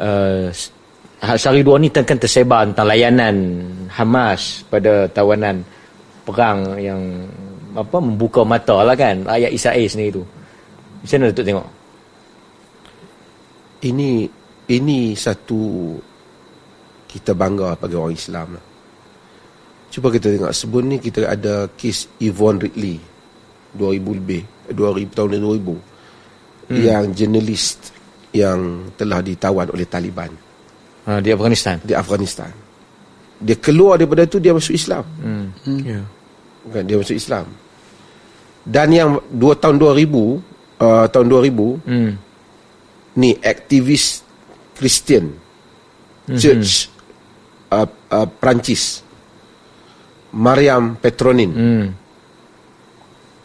uh, sehari dua ni kan tersebar tentang layanan Hamas pada tawanan perang yang apa membuka mata lah kan ayat Israel sendiri tu. Macam mana Datuk tengok? Ini ini satu kita bangga bagi orang Islam lah. Cuba kita tengok sebelum ni kita ada kes Yvonne Ridley 2000 lebih 2000 tahun 2000 hmm. yang jurnalis yang telah ditawan oleh Taliban ha, di Afghanistan di Afghanistan dia keluar daripada itu dia masuk Islam hmm. Hmm. Yeah. Kan, dia masuk Islam dan yang 2 tahun 2000 uh, tahun 2000 hmm. ni aktivis Kristian hmm. church uh, uh, Perancis Mariam Petronin hmm.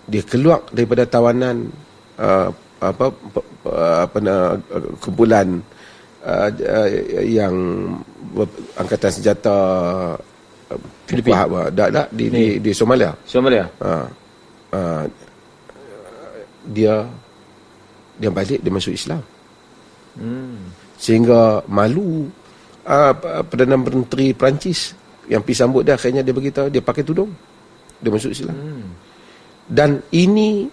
dia keluar daripada tawanan uh, apa apa nak kumpulan uh, uh, yang angkatan senjata Filipina uh, dak dak di, di di Somalia. Somalia. Uh, uh, dia dia balik dia masuk Islam. Hmm. sehingga malu uh, Perdana Menteri Perancis yang pergi sambut dia akhirnya dia beritahu dia pakai tudung. Dia masuk Islam. Hmm. dan ini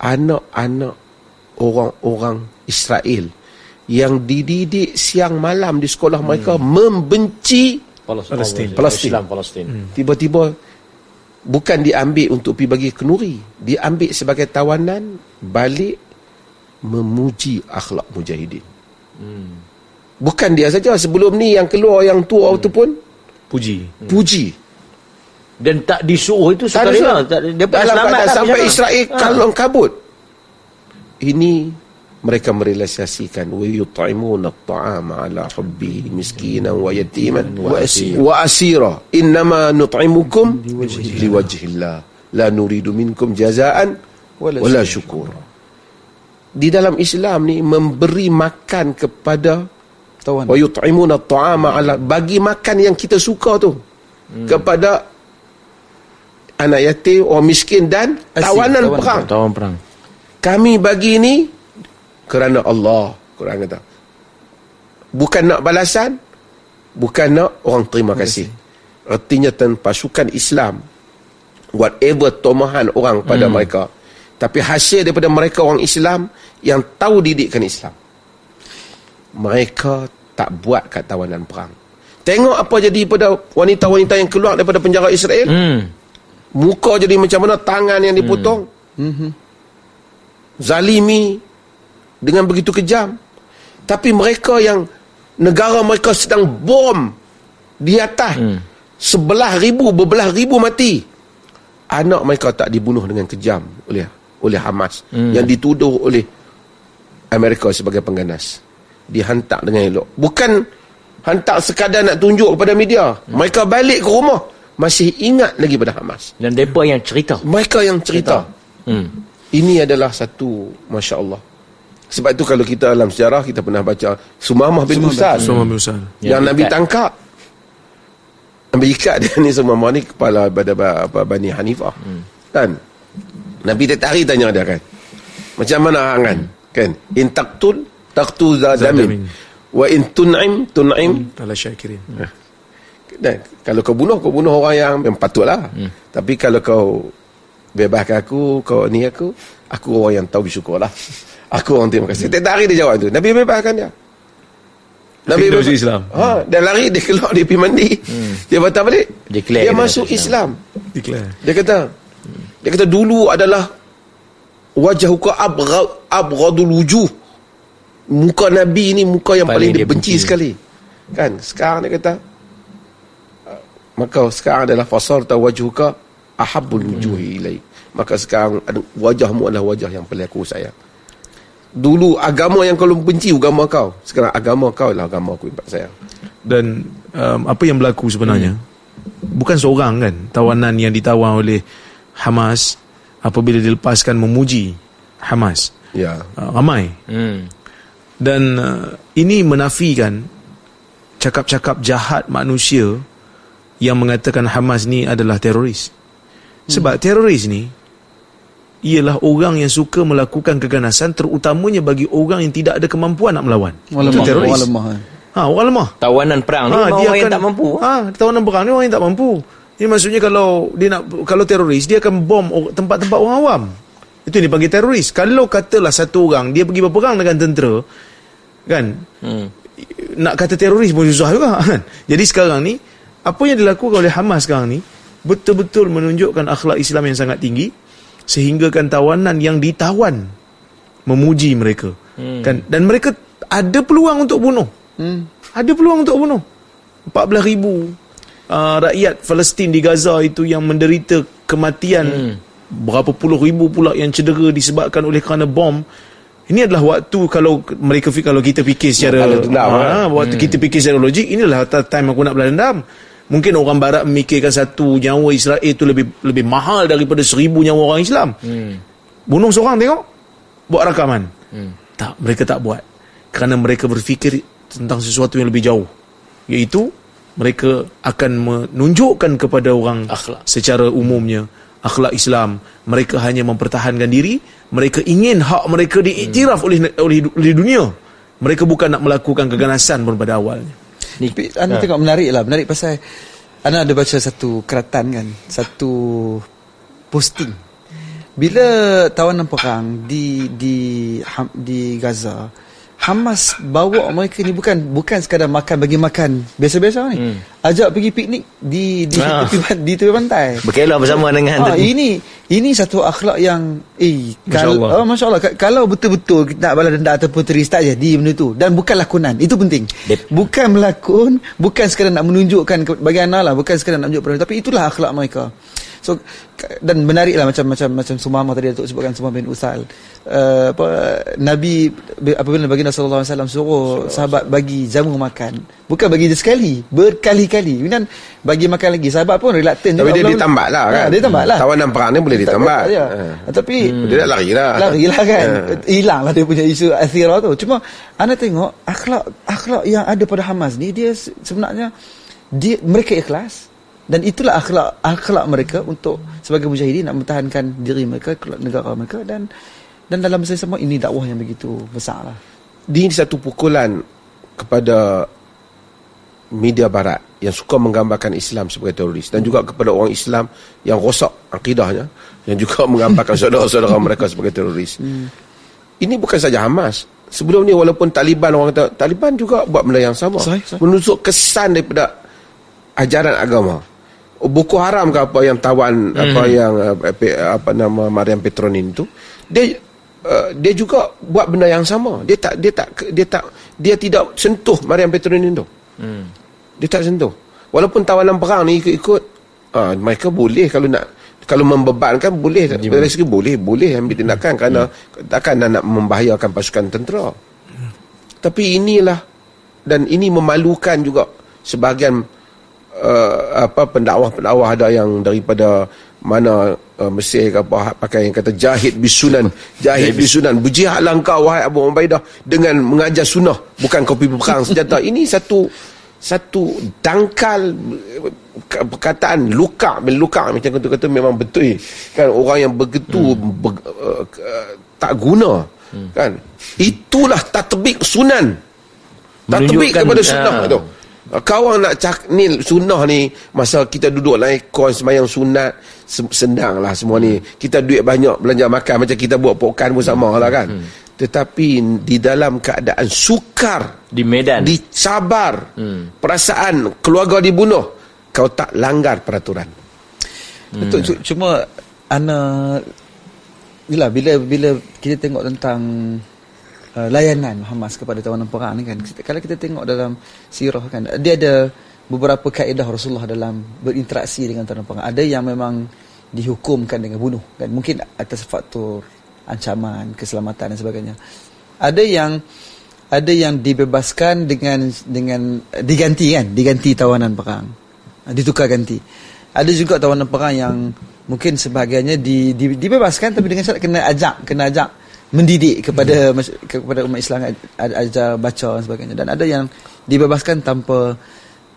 anak-anak orang-orang Israel yang dididik siang malam di sekolah mereka hmm. membenci Palestin. Palestin. Palestin. Hmm. Tiba-tiba bukan diambil untuk pergi bagi kenuri, diambil sebagai tawanan balik memuji akhlak mujahidin. Hmm. Bukan dia saja sebelum ni yang keluar yang tua hmm. tu pun puji. Hmm. Puji. Dan tak disuruh itu sekali lah. Dia Dalam keadaan sampai Israel ha. kalong kabut. Ini mereka merealisasikan wa yut'imuna at'ama ala hubbi miskinan wa yatiman wa asira. wa asira. Innama nut'imukum liwajhillah. la nuridu minkum jazaan wala syukur. di dalam Islam ni memberi makan kepada wa yut'imuna at'ama ala bagi makan yang kita suka tu. Hmm. kepada anak yatim orang miskin dan tawanan, tawanan perang. tawanan perang. Kami bagi ini kerana Allah Quran kata. Bukan nak balasan bukan nak orang terima kasih. artinya tanpa pasukan Islam whatever tomahan orang pada hmm. mereka. Tapi hasil daripada mereka orang Islam yang tahu didikkan Islam. Mereka tak buat kat tawanan perang. Tengok apa jadi pada wanita-wanita yang keluar daripada penjara Israel. Hmm. Muka jadi macam mana tangan yang dipotong hmm. Hmm. zalimi dengan begitu kejam. Tapi mereka yang negara mereka sedang bom di atas hmm. sebelah ribu, berbelah ribu mati. Anak mereka tak dibunuh dengan kejam oleh oleh Hamas hmm. yang dituduh oleh Amerika sebagai pengganas. Dihantar dengan elok. Bukan hantar sekadar nak tunjuk kepada media. Hmm. Mereka balik ke rumah masih ingat lagi pada Hamas. Dan mereka yang cerita. Mereka yang cerita. cerita. Hmm. Ini adalah satu Masya Allah sebab itu kalau kita dalam sejarah kita pernah baca Sumamah bin Usal. Sumamah bin Usal. Yang, yang Nabi tangkap. Nabi ikat dia ni Sumamah ni kepala pada apa Bani Hanifah. Hmm. Kan? Nabi tak hari tanya dia kan. Macam mana angan? Kan? In taqtul taqtu zadamin. Wa in tun'im tun'im ala syakirin. Dan kalau kau bunuh kau bunuh orang yang, yang patutlah. Hmm. Tapi kalau kau bebaskan aku, kau ni aku, aku orang yang tahu bersyukurlah. Aku orang terima kasih. Tiap hari dia jawab tu. Nabi bebaskan dia. Nabi bebas. Islam. Ha, dan lari dia keluar dia pergi mandi. Hmm. Dia batal balik. Declare dia masuk Islam. Islam. Declare. Dia kata dia kata dulu adalah wajah muka abghad abghadul wujuh. Muka Nabi ni muka yang paling, paling dia benci, benci sekali. Kan? Sekarang dia kata maka sekarang adalah fasar ta wajhuka ahabbul wujuhi ilai. Maka sekarang wajahmu adalah wajah yang paling aku sayang. Dulu agama yang kau benci agama kau. Sekarang agama kau lah agama aku yang saya. Dan um, apa yang berlaku sebenarnya? Hmm. Bukan seorang kan tawanan yang ditawan oleh Hamas apabila dilepaskan memuji Hamas. Ya. Uh, ramai. Hmm. Dan uh, ini menafikan cakap-cakap jahat manusia yang mengatakan Hamas ni adalah teroris. Sebab hmm. teroris ni ialah orang yang suka melakukan keganasan terutamanya bagi orang yang tidak ada kemampuan nak melawan. Orang Itu lemah, teroris. orang lemah. Ha, orang lemah. Tawanan perang ni Ha, memang orang yang tak mampu. Ha, tawanan perang ni orang yang tak mampu. Ini maksudnya kalau dia nak kalau teroris dia akan bom tempat-tempat orang awam. Itu yang dipanggil teroris. Kalau katalah satu orang dia pergi berperang dengan tentera kan Hmm. nak kata teroris pun susah juga kan. Jadi sekarang ni apa yang dilakukan oleh Hamas sekarang ni betul-betul menunjukkan akhlak Islam yang sangat tinggi sehinggakan tawanan yang ditawan memuji mereka. Hmm. Kan dan mereka ada peluang untuk bunuh. Hmm. Ada peluang untuk bunuh. 14,000 uh, rakyat Palestin di Gaza itu yang menderita kematian hmm. berapa puluh ribu pula yang cedera disebabkan oleh kerana bom. Ini adalah waktu kalau mereka kalau kita fikir secara dendam, ha, waktu kita fikir secara logik inilah time aku nak balas dendam. Mungkin orang barat memikirkan satu nyawa Israel itu lebih lebih mahal daripada seribu nyawa orang Islam. Hmm. Bunuh seorang tengok buat rakaman. Hmm. Tak, mereka tak buat. Kerana mereka berfikir tentang sesuatu yang lebih jauh. Iaitu mereka akan menunjukkan kepada orang Akhlak. secara umumnya akhlak Islam. Mereka hanya mempertahankan diri, mereka ingin hak mereka diiktiraf hmm. oleh oleh oleh dunia. Mereka bukan nak melakukan keganasan pun pada awalnya. Ni, Tapi anda Ha. tengok menarik lah Menarik pasal Anda ada baca satu keratan kan Satu posting Bila tawanan perang Di di di Gaza Hamas bawa mereka ni bukan bukan sekadar makan bagi makan biasa-biasa ni. Hmm. Ajak pergi piknik di di Ah. tepi, di tepi pantai. Berkelah bersama dengan Ah, ini ini satu akhlak yang eh Masya kal, Allah. oh, Masya Allah Ka- kalau betul-betul kita nak balas dendam ataupun teris tak jadi benda tu dan bukan lakonan itu penting Dep- bukan melakon bukan sekadar nak menunjukkan bagi anak lah bukan sekadar nak menunjuk tapi itulah akhlak mereka so dan menarik lah macam macam macam Sumama tadi Datuk sebutkan Sumama bin Usal uh, apa Nabi apabila baginda sallallahu alaihi wasallam suruh sahabat bagi jamu makan bukan bagi dia sekali berkali-kali dan bagi makan lagi sahabat pun reluctant Tapi juga. dia Mula-mula- ditambah lah kan. Ha, dia tambah lah Tawanan perang ni boleh ditambah. Ya. Ha. Tapi Dia nak lari lah. Lari lah kan Ha. Hilang lah dia punya isu Athira tu Cuma Anda tengok Akhlak akhlak yang ada pada Hamas ni Dia se- sebenarnya dia Mereka ikhlas dan itulah akhlak akhlak mereka untuk sebagai mujahidin nak mempertahankan diri mereka negara mereka dan dan dalam masa sama ini dakwah yang begitu besar lah. Ini satu pukulan kepada media barat yang suka menggambarkan Islam sebagai teroris dan juga kepada orang Islam yang rosak akidahnya yang juga menggambarkan saudara-saudara mereka sebagai teroris. Hmm. Ini bukan saja Hamas. Sebelum ni walaupun Taliban orang kata Taliban juga buat benda yang sama. Menunjuk kesan daripada ajaran agama. Boko Haram ke apa yang tawan apa yang uh, pe- apa nama Mariam Petronin tu dia uh, dia juga buat benda yang sama. Dia tak dia tak dia tak dia tidak sentuh Mariam Petronin tu. Hmm. Dia tak sentuh. Walaupun tawanan perang ni ikut-ikut ah mereka boleh kalau nak kalau membebankan boleh dari segi boleh boleh ambil tindakan kerana takkan nak, nak membahayakan pasukan tentera. Tapi inilah dan ini memalukan juga sebahagian uh, apa pendakwah-pendakwah ada yang daripada mana uh, Mesir ke apa pakai yang kata jahid bisunan. Jahid bisunan. Berjihadlah engkau wahai Abu Ubaidah dengan mengajar sunnah. Bukan kopi perang senjata. Ini satu satu dangkal uh, perkataan luka bin luka macam kata kata memang betul. Kan orang yang begitu hmm. ber, uh, uh, tak guna. Hmm. kan? Itulah tatbik sunan. Tatbik kepada sunnah ah. tu kau orang nak cak ni sunnah ni masa kita duduk dalam aircon sembahyang sunat se- senang lah semua ni. Kita duit banyak belanja makan macam kita buat pokan pun sama lah kan. Tetapi di dalam keadaan sukar Di Medan. dicabar Hmm. perasaan keluarga dibunuh kau tak langgar peraturan. Betul cu- cuma ana bila bila bila kita tengok tentang uh, layanan Hamas kepada tawanan perang kan. Kalau kita tengok dalam sirah kan dia ada beberapa kaedah Rasulullah dalam berinteraksi dengan tawanan perang. Ada yang memang dihukumkan dengan bunuh kan mungkin atas faktor ancaman keselamatan dan sebagainya. Ada yang ada yang dibebaskan dengan dengan diganti kan diganti tawanan perang. Ditukar ganti. Ada juga tawanan perang yang mungkin sebahagiannya di, di, dibebaskan tapi dengan syarat kena ajak kena ajak mendidik kepada mas- kepada umat Islam aj- ajar baca dan sebagainya. Dan ada yang dibebaskan tanpa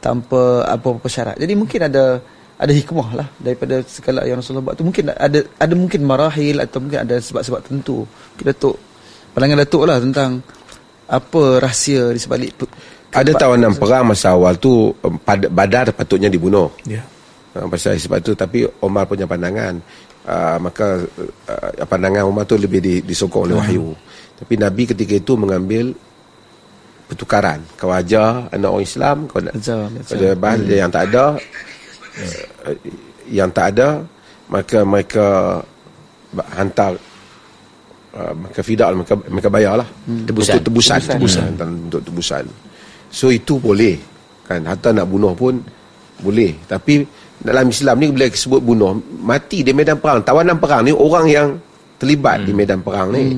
tanpa apa-apa syarat. Jadi mungkin ada ada hikmah lah daripada segala yang Rasulullah buat tu. Mungkin ada ada mungkin marahil atau mungkin ada sebab-sebab tentu kita Datuk pandangan Datuk lah tentang apa rahsia di sebalik pe- Ada tawanan perang masa awal tu pad- Badar patutnya dibunuh. Ya. Uh, pasal sebab tu. Tapi Omar punya pandangan uh, maka uh, pandangan Omar tu lebih di, disokong oleh wahyu. Tapi Nabi ketika itu mengambil pertukaran. Kau ajar anak orang Islam, kau nak Ajar, kau ada bahan dia yang tak ada uh, yang tak ada maka mereka hantar uh, mereka fidak mereka mereka bayarlah. Tebusan. untuk tebusan. Tebusan. Tebusan. Untuk tebusan. So itu boleh. Kan? Hatta nak bunuh pun boleh. Tapi dalam Islam ni bila sebut bunuh mati di medan perang. Tawanan perang ni orang yang terlibat di medan perang ni.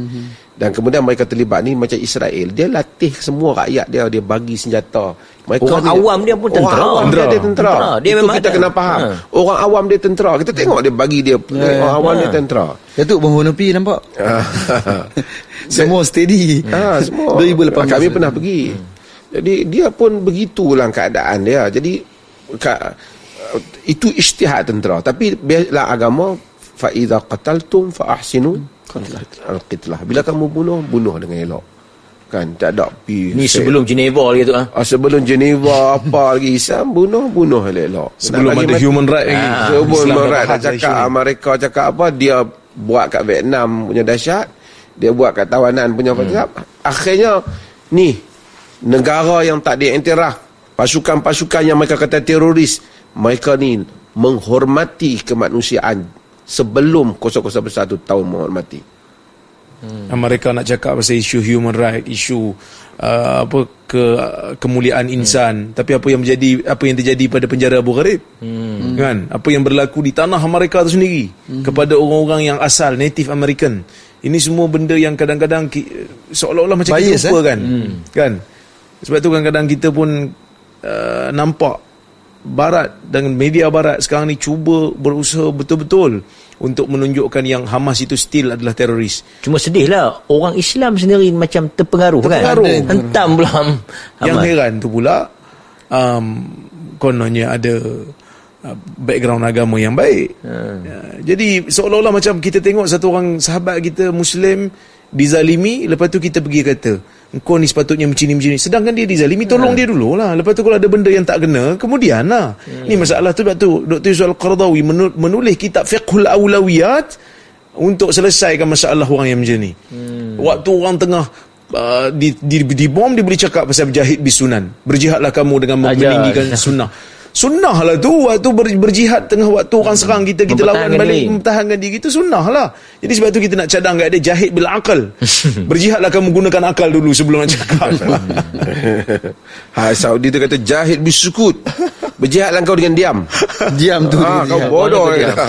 Dan kemudian mereka terlibat ni macam Israel. Dia latih semua rakyat dia dia bagi senjata. Mereka Orang awam dia pun tentera. orang awam dia, Tentera. dia tentera, Tentera. Dia itu memang kita ada. kena faham. Ha. orang awam dia tentera. Kita tengok dia bagi dia orang awam dia tentera. Datuk bangun nepi nampak? Semua steady. Ah, semua. 2018 Kami pernah pergi. Jadi dia pun begitulah keadaan dia. Jadi ka, itu ijtihad tentera. Tapi biarlah agama fa idza qataltum fa ahsinu al-qitlah. Bila kamu bunuh, bunuh dengan elok. Kan tak ada pi. Ni sebelum Geneva lagi tu ah. Ah, sebelum Geneva apa lagi Islam bunuh bunuh elok. Sebelum ada mati- human right lagi. Ah, Sebelum Islam dah lah cakap. Amerika cakap apa dia buat kat Vietnam punya dahsyat dia buat kat tawanan punya hmm. akhirnya ni negara yang tak diiktiraf pasukan-pasukan yang mereka kata teroris mereka ni menghormati kemanusiaan sebelum 001 tahun menghormati Hmm. Mereka nak cakap pasal isu human right, isu uh, apa ke kemuliaan insan, tapi apa yang menjadi apa yang terjadi pada penjara Abu Ghraib? Hmm. Kan? Apa yang berlaku di tanah mereka itu sendiri hmm. kepada orang-orang yang asal Native American. Ini semua benda yang kadang-kadang ki, seolah-olah macam Bias, kita lupa eh? kan. Hmm. Kan? Sebab tu kadang-kadang kita pun uh, nampak barat dan media barat sekarang ni cuba berusaha betul-betul untuk menunjukkan yang Hamas itu still adalah teroris. Cuma sedih lah Orang Islam sendiri Macam terpengaruh, Terpengaruh. kan Hentam pula Yang Hamas. heran tu pula um, kononnya ada uh, background agama yang baik. Hmm. Jadi seolah-olah macam kita tengok satu orang sahabat kita Muslim dizalimi, lepas tu kita pergi kata, engkau ni sepatutnya macam-ni Sedangkan dia dizalimi, tolong dia dulu lah. Lepas tu kalau ada benda yang tak kena, kemudian lah. Ni masalah tu tu Dr. Yusuf Al-Qardawi menu- menulis kitab Fiqhul Awlawiyat untuk selesaikan masalah orang yang macam ni. Waktu orang tengah uh, di, di, di bom dia boleh cakap pasal berjahid bisunan. Berjihadlah kamu dengan meninggikan sunnah. Sunnah lah tu waktu ber, berjihad tengah waktu orang serang kita kita lawan balik diri. mempertahankan diri kita sunnah lah. Jadi sebab tu kita nak cadang kat dia jahid bil akal. Berjihadlah kamu gunakan akal dulu sebelum nak cakap. ha, Saudi tu kata jahid bisukut berjihadlah kau dengan diam diam tu ha, kau diam. bodoh kata.